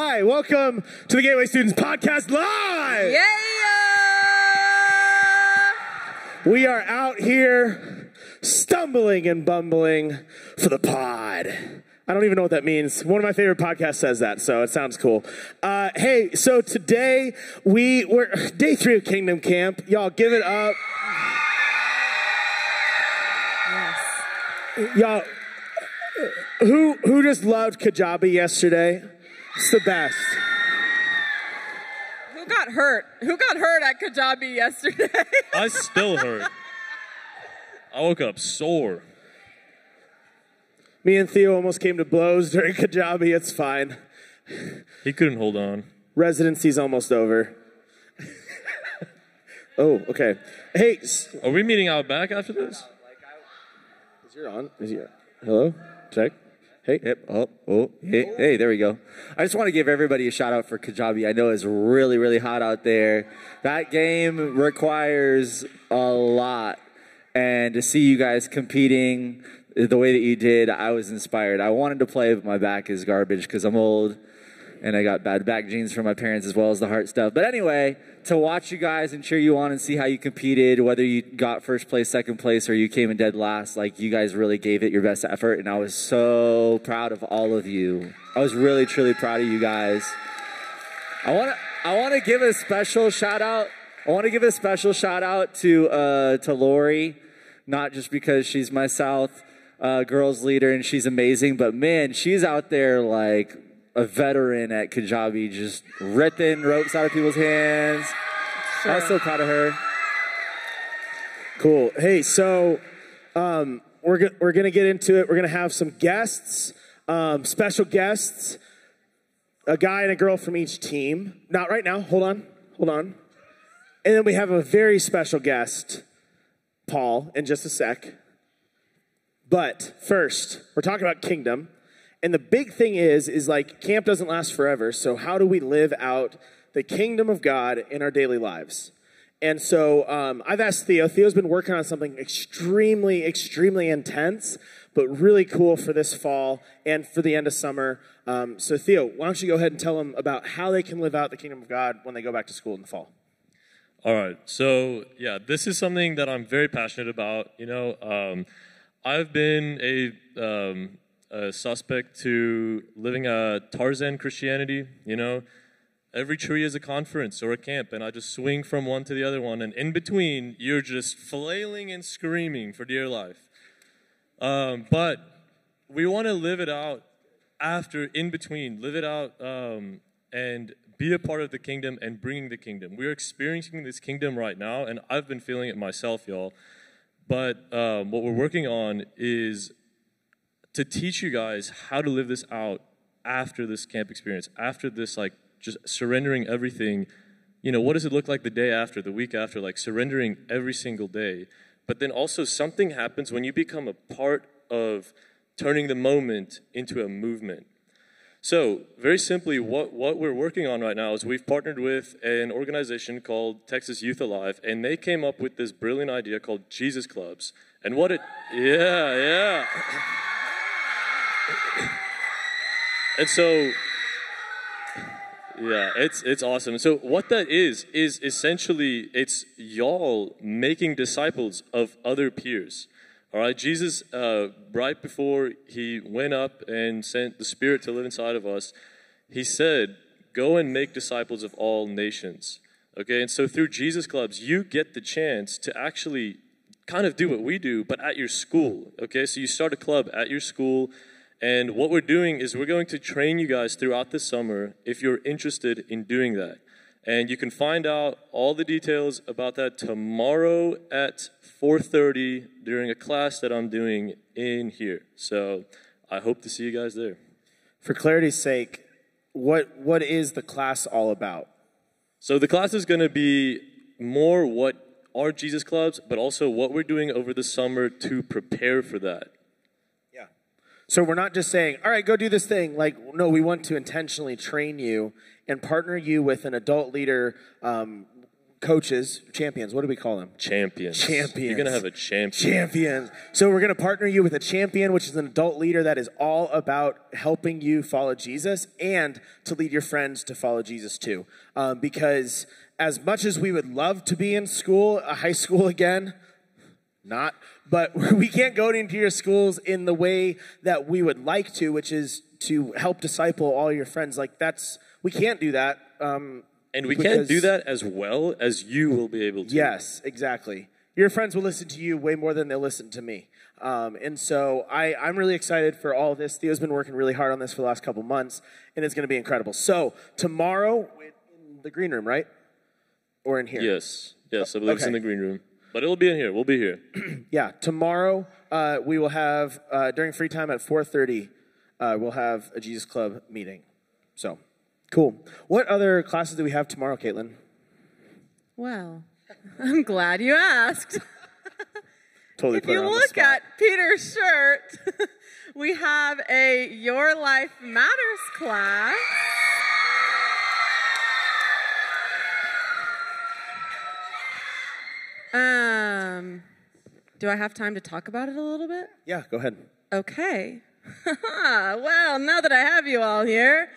Hi, welcome to the Gateway Students Podcast Live. Yeah. We are out here stumbling and bumbling for the pod. I don't even know what that means. One of my favorite podcasts says that, so it sounds cool. Uh, hey, so today we we're day three of Kingdom Camp. Y'all give it up. Yes. Y'all, who who just loved Kajabi yesterday? It's the best. Who got hurt? Who got hurt at Kajabi yesterday? I still hurt. I woke up sore. Me and Theo almost came to blows during Kajabi. It's fine. He couldn't hold on. Residency's almost over. oh, okay. Hey, s- Are we meeting out back after this? is your on? Is your hello? Check. Hey. Yep. Oh, oh, hey, hey, there we go. I just want to give everybody a shout out for Kajabi. I know it's really, really hot out there. That game requires a lot. And to see you guys competing the way that you did, I was inspired. I wanted to play, but my back is garbage because I'm old and I got bad back genes from my parents as well as the heart stuff. But anyway, to watch you guys and cheer you on and see how you competed, whether you got first place, second place, or you came in dead last, like you guys really gave it your best effort, and I was so proud of all of you. I was really, truly proud of you guys. I want to, I want to give a special shout out. I want to give a special shout out to uh, to Lori, not just because she's my South uh, girls leader and she's amazing, but man, she's out there like a veteran at Kajabi, just ripping ropes out of people's hands. I was so proud of her. Cool. Hey, so um, we're go- we're gonna get into it. We're gonna have some guests, um, special guests, a guy and a girl from each team. Not right now. Hold on. Hold on. And then we have a very special guest, Paul, in just a sec. But first, we're talking about kingdom. And the big thing is, is like camp doesn't last forever. So how do we live out the kingdom of God in our daily lives? And so um, I've asked Theo. Theo's been working on something extremely, extremely intense, but really cool for this fall and for the end of summer. Um, so Theo, why don't you go ahead and tell them about how they can live out the kingdom of God when they go back to school in the fall? All right. So, yeah, this is something that I'm very passionate about. You know, um, I've been a, um, a suspect to living a Tarzan Christianity. You know, every tree is a conference or a camp, and I just swing from one to the other one. And in between, you're just flailing and screaming for dear life. Um, but we want to live it out after, in between, live it out um, and be a part of the kingdom and bringing the kingdom. We're experiencing this kingdom right now, and I've been feeling it myself, y'all. But um, what we're working on is to teach you guys how to live this out after this camp experience, after this, like, just surrendering everything. You know, what does it look like the day after, the week after? Like, surrendering every single day. But then also, something happens when you become a part of turning the moment into a movement. So, very simply, what, what we're working on right now is we've partnered with an organization called Texas Youth Alive, and they came up with this brilliant idea called Jesus Clubs. And what it, yeah, yeah. And so, yeah, it's it's awesome. So what that is is essentially it's y'all making disciples of other peers. All right, Jesus, uh, right before he went up and sent the Spirit to live inside of us, he said, "Go and make disciples of all nations." Okay, and so through Jesus clubs, you get the chance to actually kind of do what we do, but at your school. Okay, so you start a club at your school. And what we're doing is we're going to train you guys throughout the summer if you're interested in doing that. And you can find out all the details about that tomorrow at 4:30 during a class that I'm doing in here. So I hope to see you guys there. For clarity's sake, what what is the class all about? So the class is going to be more what are Jesus clubs, but also what we're doing over the summer to prepare for that. So we're not just saying, all right, go do this thing. Like, no, we want to intentionally train you and partner you with an adult leader, um, coaches, champions. What do we call them? Champions. Champions. You're gonna have a champion. Champions. So we're going to partner you with a champion, which is an adult leader that is all about helping you follow Jesus and to lead your friends to follow Jesus too. Um, because as much as we would love to be in school, a high school again, not, but we can't go into your schools in the way that we would like to, which is to help disciple all your friends. Like that's we can't do that. Um, And we can't do that as well as you will be able to. Yes, exactly. Your friends will listen to you way more than they'll listen to me. Um, and so I, I'm really excited for all of this. Theo's been working really hard on this for the last couple months, and it's going to be incredible. So tomorrow in the green room, right? Or in here? Yes. Yes, I believe it's in the green room. But it'll be in here. We'll be here. Yeah. Tomorrow uh, we will have uh, during free time at 4:30. Uh, we'll have a Jesus Club meeting. So cool. What other classes do we have tomorrow, Caitlin? Well, I'm glad you asked. Totally If put you her on the look spot. at Peter's shirt, we have a Your Life Matters class. Um, do I have time to talk about it a little bit? yeah, go ahead. Okay. well, now that I have you all here,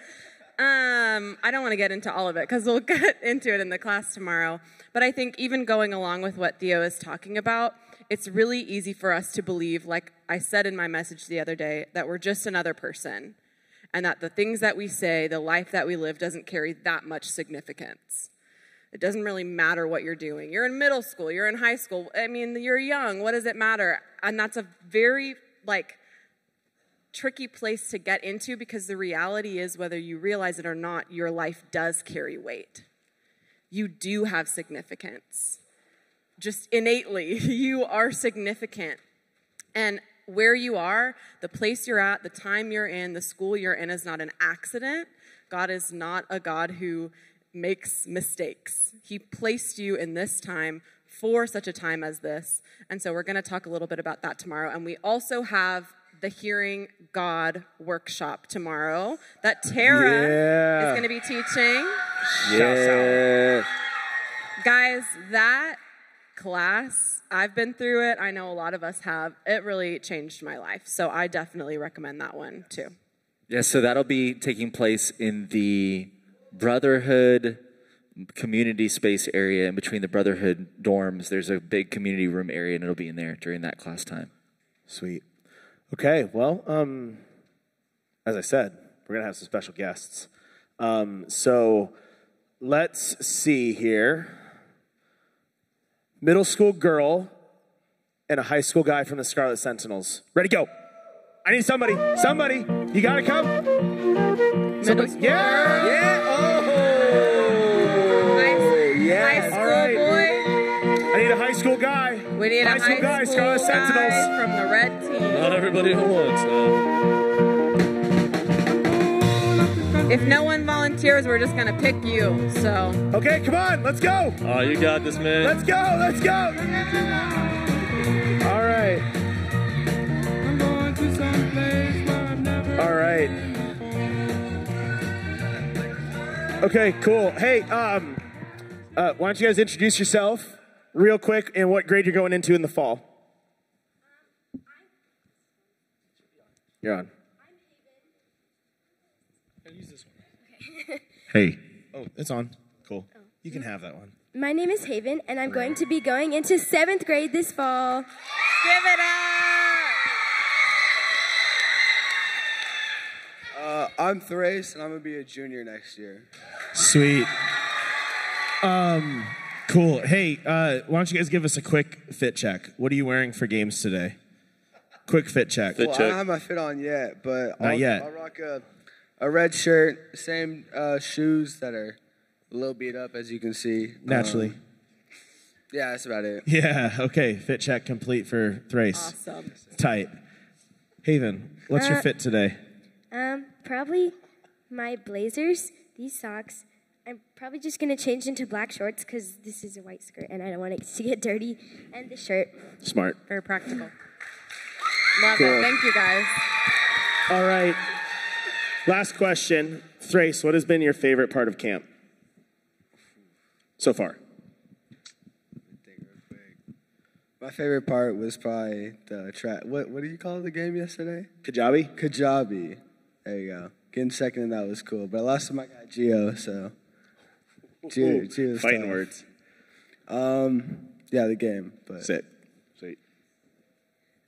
um, I don't want to get into all of it because we'll get into it in the class tomorrow. But I think even going along with what Theo is talking about, it's really easy for us to believe, like I said in my message the other day, that we're just another person and that the things that we say, the life that we live, doesn't carry that much significance. It doesn't really matter what you're doing. You're in middle school, you're in high school. I mean, you're young. What does it matter? And that's a very, like, tricky place to get into because the reality is, whether you realize it or not, your life does carry weight. You do have significance. Just innately, you are significant. And where you are, the place you're at, the time you're in, the school you're in is not an accident. God is not a God who makes mistakes. He placed you in this time for such a time as this. And so we're going to talk a little bit about that tomorrow. And we also have the Hearing God workshop tomorrow that Tara Yeah. is going to be teaching. Yeah. Guys, that class, I've been through it. I know a lot of us have. It really changed my life. So I definitely recommend that one too. Yeah, so that'll be taking place in the Brotherhood community space area in between the Brotherhood dorms. There's a big community room area, and it'll be in there during that class time. Sweet. Okay, well, um, as I said, we're going to have some special guests. Um, so let's see here. Middle school girl and a high school guy from the Scarlet Sentinels. Ready, go. I need somebody. Somebody. You got to come. Middle school Yeah. Yeah. We need high a school high guy, school Scarlet guy Sentinels. from the red team. Not everybody at once. Uh, If no one volunteers, we're just gonna pick you. So Okay, come on. Let's go. uh, you got this, man. Let's go. Let's go. All right. All right. Okay, cool. Hey, um, uh, why don't you guys introduce yourself real quick and what grade you're going into in the fall? You're on. Hey, Oh, it's on. Cool. You can have that one. My name is Haven, and I'm going to be going into seventh grade this fall. give it up. Uh, I'm Thrace, and I'm gonna be a junior next year. sweet. Um, cool. Hey, uh, why don't you guys give us a quick fit check? What are you wearing for games today? Quick fit check. Fit Well, I don't have my fit on yet, but Not I'll, yet. I'll rock a, a red shirt, same uh, shoes that are a little beat up, as you can see. Naturally. Um, yeah, that's about it. yeah. Okay. Fit check complete for Thrace. Awesome. Tight. Haven, what's your Uh, fit today? Um, probably my blazers, these socks. I'm probably just gonna change into black shorts because this is a white skirt and I don't want it to get dirty. And the shirt. Smart. Very practical. Love it. Thank you guys. All right. Last question. Thrace, what has been your favorite part of camp so far? My favorite part was probably the track. What what do you call the game yesterday? Kajabi. Kajabi. There you go. Getting second in that was cool. But last time I got Geo, so Geo, Ooh, Geo was fighting tough. words. Um, yeah, the game. But Sit. Sweet.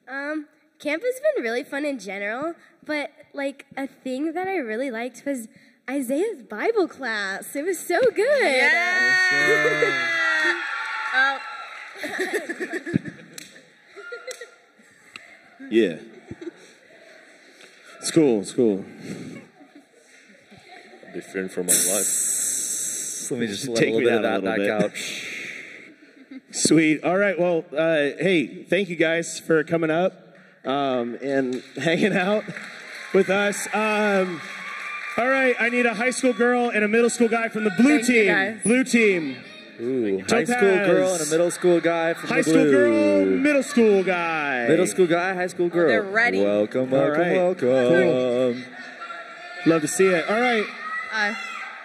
Um, camp has been really fun in general, but like a thing that I really liked was Isaiah's Bible class. It was so good. Oh, Yeah. It's cool. It's cool. Different from my life. Let me just let Take a me little bit down of that little back bit. out. Sweet. All right. Well, uh, hey, thank you guys for coming up um, and hanging out with us. Um, all right. I need a high school girl and a middle school guy from the blue Thank you, team. guys. Blue team. Ooh, high school girl and a middle school guy from High the school girl, middle school guy. Middle school guy, high school girl. they're ready. Welcome, All welcome, right. welcome. Love to see it. All right. uh,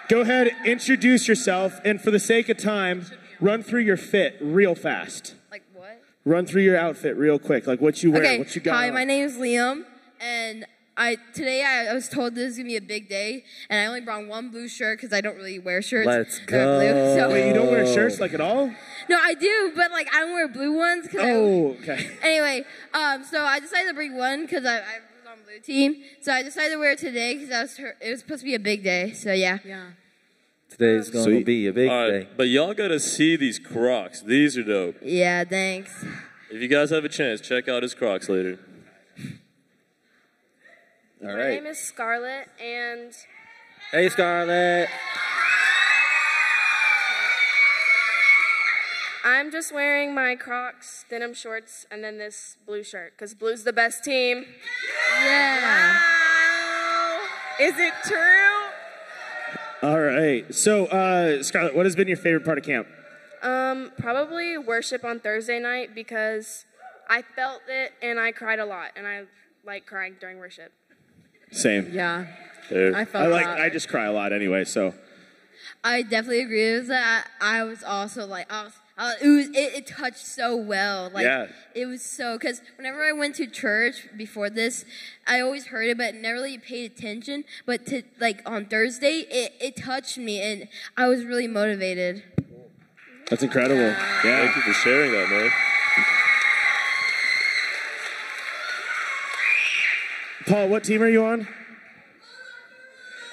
Go ahead, introduce yourself, and for the sake of time, run through your fit real fast. Like what? Run through your outfit real quick, like what you wear, Okay. what you got. Hi, on. my name is Liam, and I today I, I was told this is gonna be a big day, and I only brought one blue shirt because I don't really wear shirts. Let's are blue, go. so- Wait, you don't wear shirts like at all? no, I do, but like I don't wear blue ones. Cause I- Oh, okay. anyway, um, so I decided to bring one because I, I blue team, so I decided to wear it today because was her, it was supposed to be a big day. So yeah. yeah. Today's going to be a big All day. but y'all gotta see these Crocs. These are dope. Yeah. Thanks. If you guys have a chance, check out his Crocs later. All My right. name is Scarlett, and Hey, Scarlett. I'm just wearing my Crocs, denim shorts, and then this blue shirt because blue's the best team. Yeah. Is it true? All right. So, uh, Scarlett, what has been your favorite part of camp? Um, probably worship on Thursday night because I felt it and I cried a lot, and I like crying during worship. Same. Yeah. There. I felt I like. that. I just cry a lot anyway. So. I definitely agree with that. I was also like, I was, Was, it was, it, it touched so well. Like, Yeah. it was so because whenever I went to church before this, I always heard it, but never really paid attention. But to like on Thursday, it, it touched me, and I was really motivated. That's incredible. Yeah. Thank you for sharing that, man. Paul, what team are you on?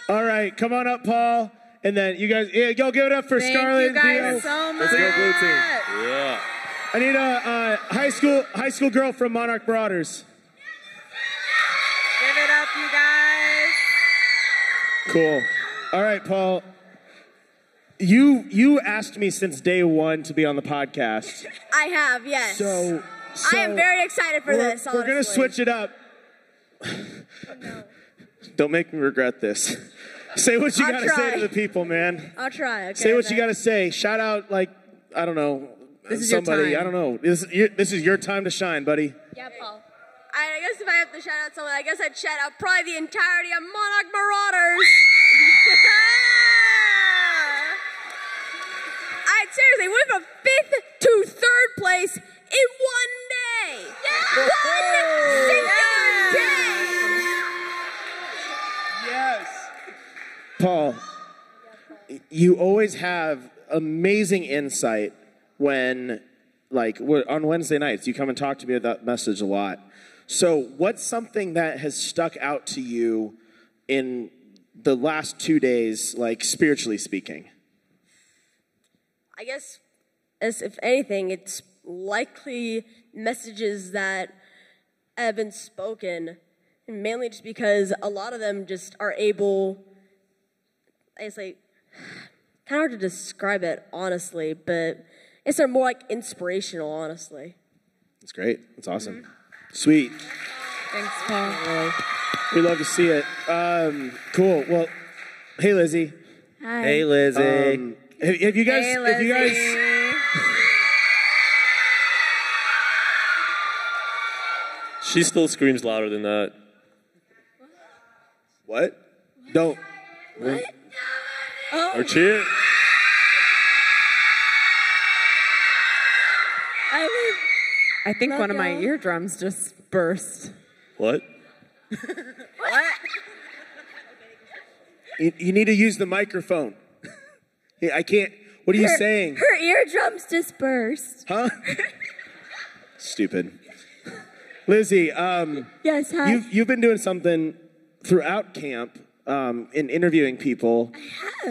All right, come on up, Paul. And then you guys, yeah, go give it up for Thank Scarlett. you guys Theo. so much. Let's go blue team. Yeah. I need a uh, high school high school girl from Monarch Marauders. Give it up, you guys. Cool. All right, Paul. You you asked me since day one to be on the podcast, I have, yes. so, so I am very excited for we're, this. We're gonna switch it up. Don't make me regret this. Say what you I'll gotta say to the people, man. I'll try. Okay, Say what you gotta say. Shout out, like I don't know, This is your somebody. time. I don't know. This is your, this is your time to shine, buddy. Yeah, Paul. I guess if I have to shout out someone, I guess I'd shout out probably the entirety of Monarch Marauders. I seriously went from fifth to third place in one day. One singular day. Paul, you always have amazing insight when, like, on Wednesday nights, you come and talk to me with that message a lot. So, what's something that has stuck out to you in the last two days, like, spiritually speaking? I guess, as if anything, it's likely messages that have been spoken, mainly just because a lot of them just are able. I guess like kind of hard to describe it honestly, but it's guess they're more like inspirational, honestly. That's great. That's awesome. Sweet. Thanks, Paul. We love to see it. Um, cool. Well, hey, Lizzie. Hi. Hey, Lizzie. Um, have, have you guys? Hey, have you guys? Lizzie. She still screams louder than that. What? Don't. Or cheer. I I think Love one of my y'all. eardrums just burst. What? What? You, you need to use the microphone. Yeah, I can't. What are you saying? Her eardrums just burst. Huh? Stupid. Lizzie, um, Yes, hi. you've, you've been doing something throughout camp um, in interviewing people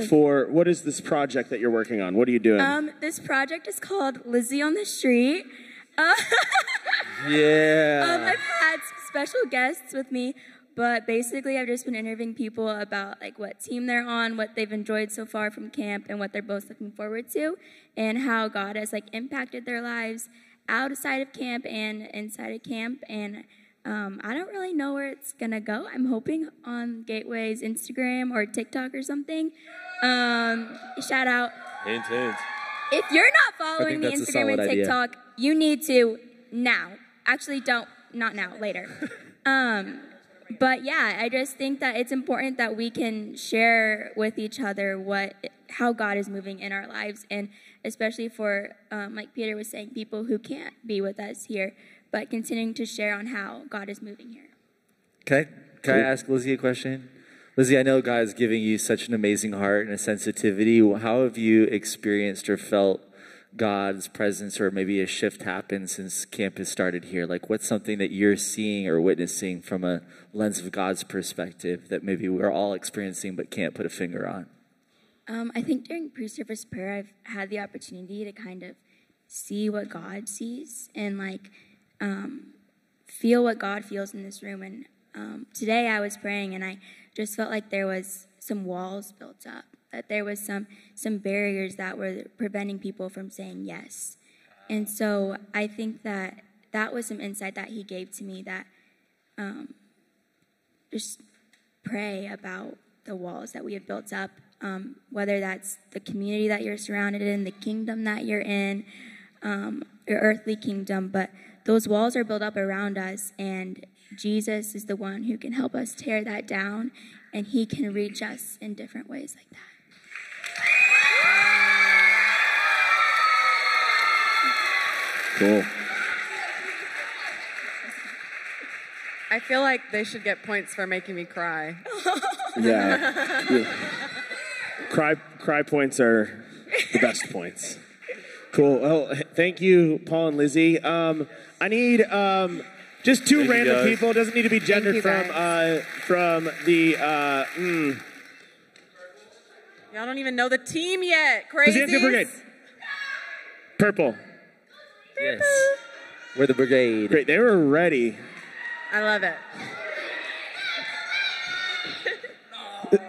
for what is this project that you're working on? What are you doing? Um, this project is called Lizzie on the Street. Uh, Yeah. um, I've had special guests with me, but basically I've just been interviewing people about like what team they're on, what they've enjoyed so far from camp, and what they're both looking forward to, and how God has like impacted their lives outside of camp and inside of camp. And um, I don't really know where it's gonna go. I'm hoping on Gateway's Instagram or TikTok or something. Um, shout out Hint, hint. if you're not following me Instagram and solid idea. TikTok, you need to now. Actually, don't not now, later. um, but yeah, I just think that it's important that we can share with each other what how God is moving in our lives, and especially for um, like Peter was saying, people who can't be with us here, but continuing to share on how God is moving here. Can I, can I ask Lizzie a question? Lizzie, I know God is giving you such an amazing heart and a sensitivity. How have you experienced or felt God's presence or maybe a shift happen since camp has started here? Like, what's something that you're seeing or witnessing from a lens of God's perspective that maybe we're all experiencing but can't put a finger on? Um, I think during pre-service prayer, I've had the opportunity to kind of see what God sees and like um, feel what God feels in this room. And um, today I was praying, and I just felt like there was some walls built up, that there was some some barriers that were preventing people from saying yes. And so I think that that was some insight that He gave to me that um, just pray about the walls that we have built up, um, whether that's the community that you're surrounded in, the kingdom that you're in, um, your earthly kingdom, but those walls are built up around us, and Jesus is the one who can help us tear that down, and He can reach us in different ways like that. Cool. I feel like they should get points for making me cry. Yeah. Yeah. Cry, cry points are the best points. Cool. Well, thank you, Paul and Lizzie. Um, I need um, just two Thank random guys. people. It doesn't need to be gendered from uh, from the. Uh, mm, Y'all don't even know the team yet. Pazanka Crazy. Brigade. Purple. Yes. We're the brigade. Great. They were ready. I love it.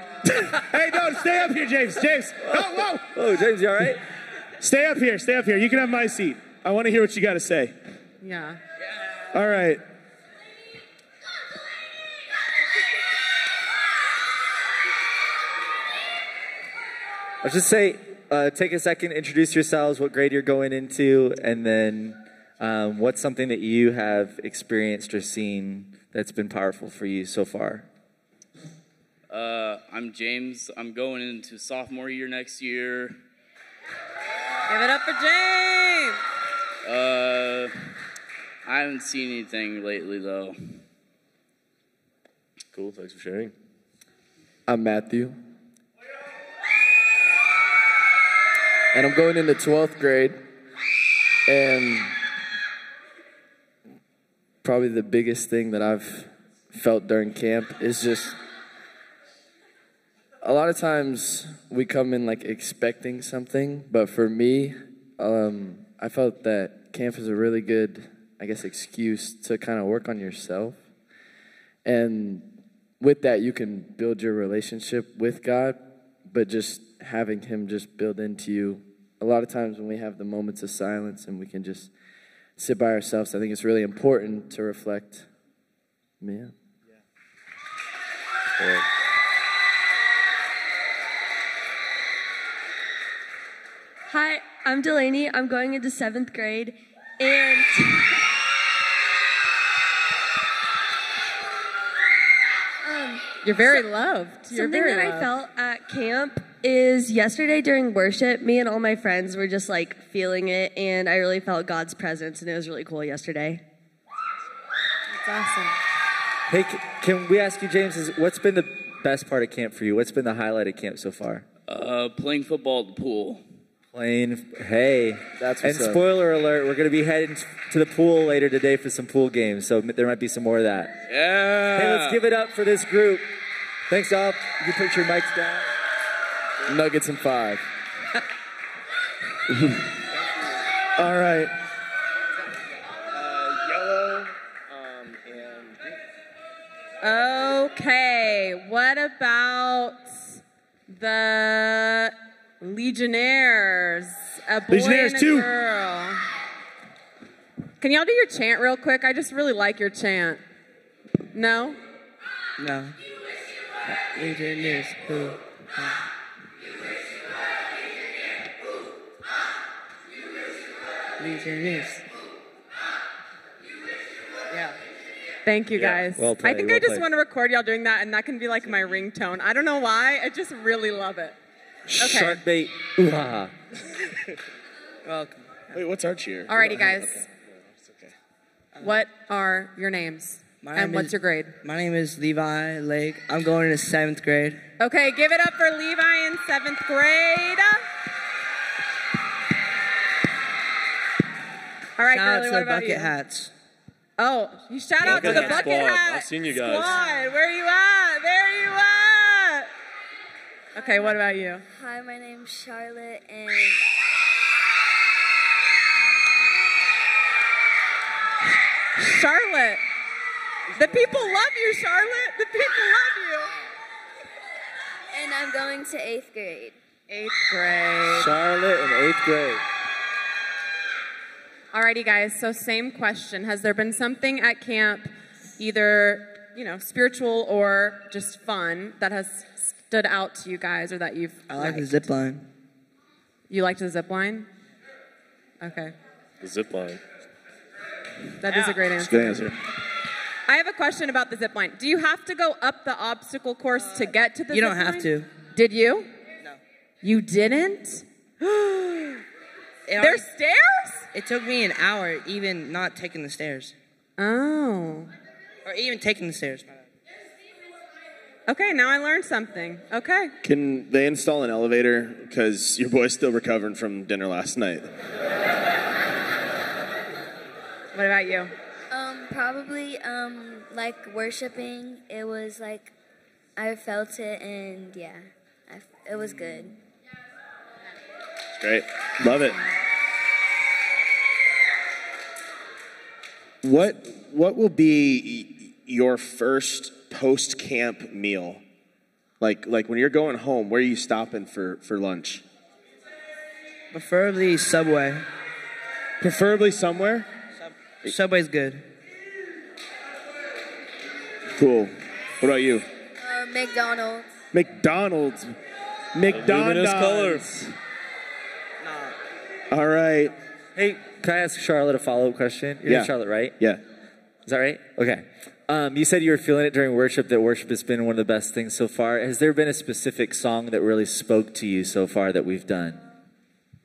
hey, no, stay up here, James. James. Oh, whoa. Oh, James, you all right? Stay up here. Stay up here. You can have my seat. I want to hear what you got to say. Yeah. All right. I'll just say, uh, take a second, introduce yourselves, what grade you're going into, and then um, what's something that you have experienced or seen that's been powerful for you so far. Uh, I'm James. I'm going into sophomore year next year. Give it up for James. Uh, I haven't seen anything lately though. Cool. Thanks for sharing. I'm Matthew. And I'm going into 12th grade. And probably the biggest thing that I've felt during camp is just a lot of times we come in like expecting something, but for me, um, I felt that camp is a really good, I guess, excuse to kind of work on yourself. And with that, you can build your relationship with God, but just having Him just build into you. A lot of times when we have the moments of silence and we can just sit by ourselves, I think it's really important to reflect. Yeah. Yeah. I'm Delaney. I'm going into seventh grade, and um, You're very loved. You're something very that I felt at camp is yesterday during worship, me and all my friends were just like feeling it, and I really felt God's presence, and it was really cool yesterday. That's awesome. Hey, can we ask you, James, is, what's been the best part of camp for you? What's been the highlight of camp so far? Uh, playing football at the pool. Playing, hey. That's And what's up. spoiler alert, we're going to be heading to the pool later today for some pool games, so there might be some more of that. Yeah. Hey, let's give it up for this group. Thanks, all. You can put your mics down. Nuggets and five. All right. yellow um, and Okay, what about the Legionnaires? A boy Legionnaires and a two. girl. Can y'all do your chant real quick? I just really like your chant. No? No. Legionnaires. Who? Legionnaires. Yeah. Thank you Yeah, guys. well I think well I just played. want to record y'all doing that, and that can be like my ringtone. I don't know why. I just really love it. Okay. Shark bait. Ooh, ha, ha. Welcome. Wait, what's our cheer? Alrighty, guys. Uh, what are your names? My and name what's is- your grade? My name is Levi Lake. I'm going to seventh grade. Okay, give it up for Levi in seventh grade. All right, Shout out Curly, to what the about bucket you? hats. Oh, you shout out to the hat bucket squad. hat I've seen you guys. squad. Where are you at? There you at. Okay, what about you? Hi, my name's Charlotte, and Charlotte. The people love you, Charlotte. The people love you. and I'm going to eighth grade. Eighth grade. Charlotte in eighth grade. Alrighty, guys. So same question: Has there been something at camp, either you know, spiritual or just fun, that has stood out to you guys, or that you've I like the liked? zip line. You liked the zip line? Okay, The zip line. that is a great answer. Good answer. I have a question about the zip line. Do you have to go up the obstacle course to get to the You zip don't have line? to. Did you? No. You didn't? It There's already- stairs? It took me an hour even not taking the stairs. Oh. Or even taking the stairs. My bad. Okay, now I learned something. Okay. Can they install an elevator? Because your boy's still recovering from dinner last night. What about you? Um, probably um, like worshiping. It was like I felt it, and yeah, I, it was good. Great. Love it. What what will be your first post camp meal? Like like when you're going home, where are you stopping for for lunch? Preferably Subway. Preferably somewhere. Subway's good. Cool. What about you? Uh, McDonald's. McDonald's. luminous McDonald's. All right. Hey, can I ask Charlotte a follow up question? You're Yeah. Charlotte, right? Yeah. Is that right? Okay. Um, you said you were feeling it during worship, that worship has been one of the best things so far. Has there been a specific song that really spoke to you so far that we've done?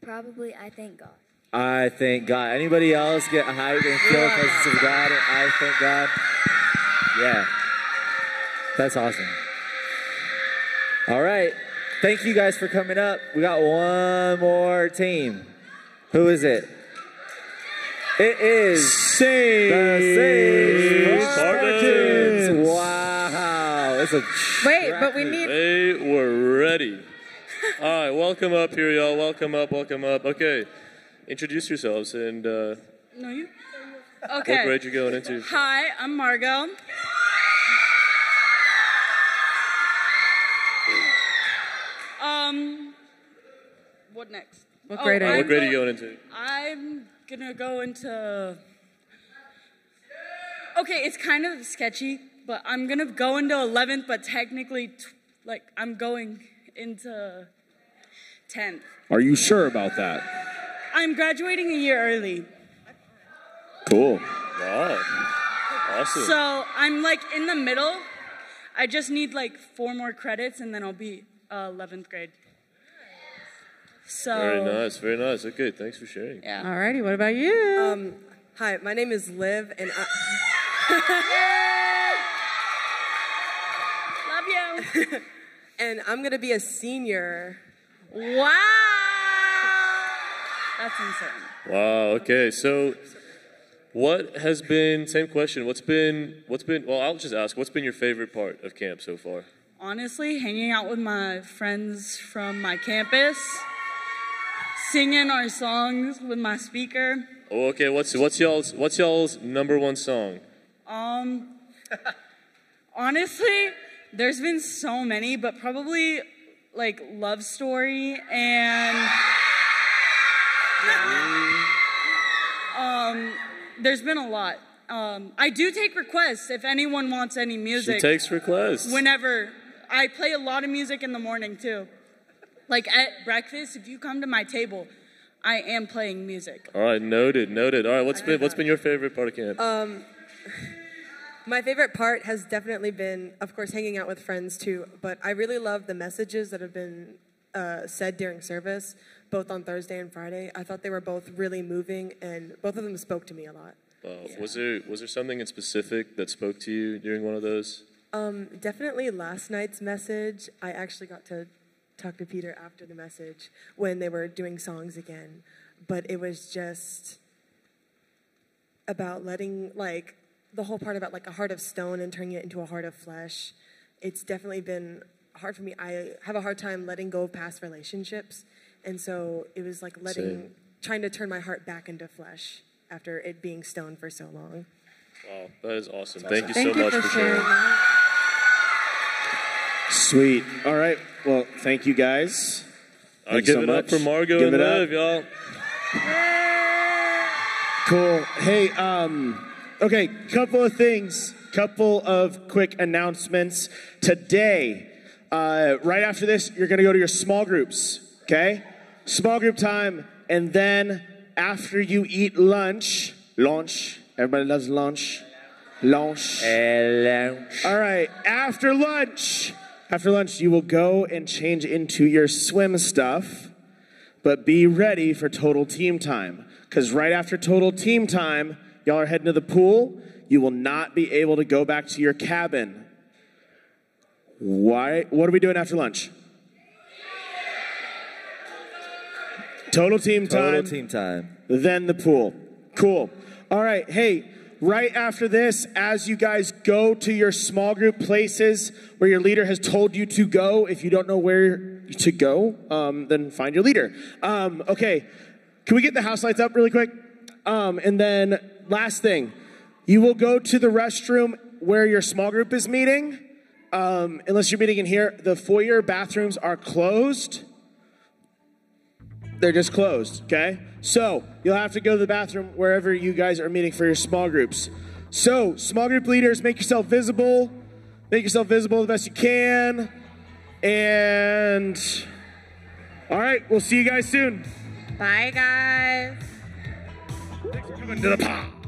Probably, I thank God. I thank God. Anybody else get hyped and feel the presence of God? And I thank God. Yeah. That's awesome. All right. Thank you guys for coming up. We got one more team. Who is it? It is Sage the Sage Spartans. Spartans. Wow. It's a Wait, but we need. They were ready. All right, welcome up here, y'all. Welcome up, welcome up. Okay, introduce yourselves and uh, No, you. Okay. what Okay. grade you going into. Hi, I'm Margot. Um, what next? What Oh, grade are you? What grade are you going into? I'm gonna go into. Okay, it's kind of sketchy, but I'm gonna go into 11th, but technically, t- like, I'm going into 10th. Are you sure about that? I'm graduating a year early. Cool. Wow, awesome. So I'm like in the middle. I just need like four more credits and then I'll be uh, 11th grade. So Very nice, very nice. Okay, thanks for sharing. Yeah. Alrighty, what about you? Um, hi, my name is Liv, and I. Love you. and I'm gonna be a senior. Wow. That's insane. Wow. Okay. So, what has been same question? What's been what's been? Well, I'll just ask. What's been your favorite part of camp so far? Honestly, hanging out with my friends from my campus, singing our songs with my speaker. Oh, okay. What's what's y'all's what's y'all's number one song? Um, honestly, there's been so many, but probably like Love Story and. Um, there's been a lot. Um, I do take requests if anyone wants any music. She takes requests. Whenever I play a lot of music in the morning too. Like at breakfast, if you come to my table, I am playing music. All right, noted, noted. All right, what's been what's been your favorite part of camp? Um, my favorite part has definitely been, of course, hanging out with friends too. But I really love the messages that have been uh, said during service, both on Thursday and Friday. I thought they were both really moving, and both of them spoke to me a lot. Uh, Was there was there something in specific that spoke to you during one of those? Um, definitely last night's message. I actually got to talk to Peter after the message when they were doing songs again, but it was just about letting like the whole part about like a heart of stone and turning it into a heart of flesh. It's definitely been hard for me. I have a hard time letting go of past relationships, and so it was like letting Same. trying to turn my heart back into flesh after it being stone for so long. Wow, that is awesome. Thank Thank you you so much for for sharing sharing. Sweet. All right. Well, thank you guys. All right, Thanks give so it much. up for Margot Give and it up. Liv, y'all. Cool. Hey, um, okay, couple of things, couple of quick announcements. Today, uh, right after this, you're gonna go to your small groups, okay? Small group time, and then after you eat lunch, lunch, everybody loves lunch, lunch. All right, after lunch, after lunch, you will go and change into your swim stuff but be ready for total team time. Because right after total team time, y'all are heading to the pool. You will not be able to go back to your cabin. Why? What are we doing after lunch? Total team time. Total team time. Then the pool. Cool. All right. Hey, right after this, as you guys go to your small group places where your leader has told you to go, if you don't know where to go, um, then find your leader. Um, okay. Can we get the house lights up really quick? Um, and then last thing, you will go to the restroom where your small group is meeting. Um, unless you're meeting in here, the foyer bathrooms are closed. They're just closed, okay? So you'll have to go to the bathroom wherever you guys are meeting for your small groups. So, small group leaders, make yourself visible. Make yourself visible the best you can. And all right, we'll see you guys soon. Bye, guys. Thanks for Coming to the pod.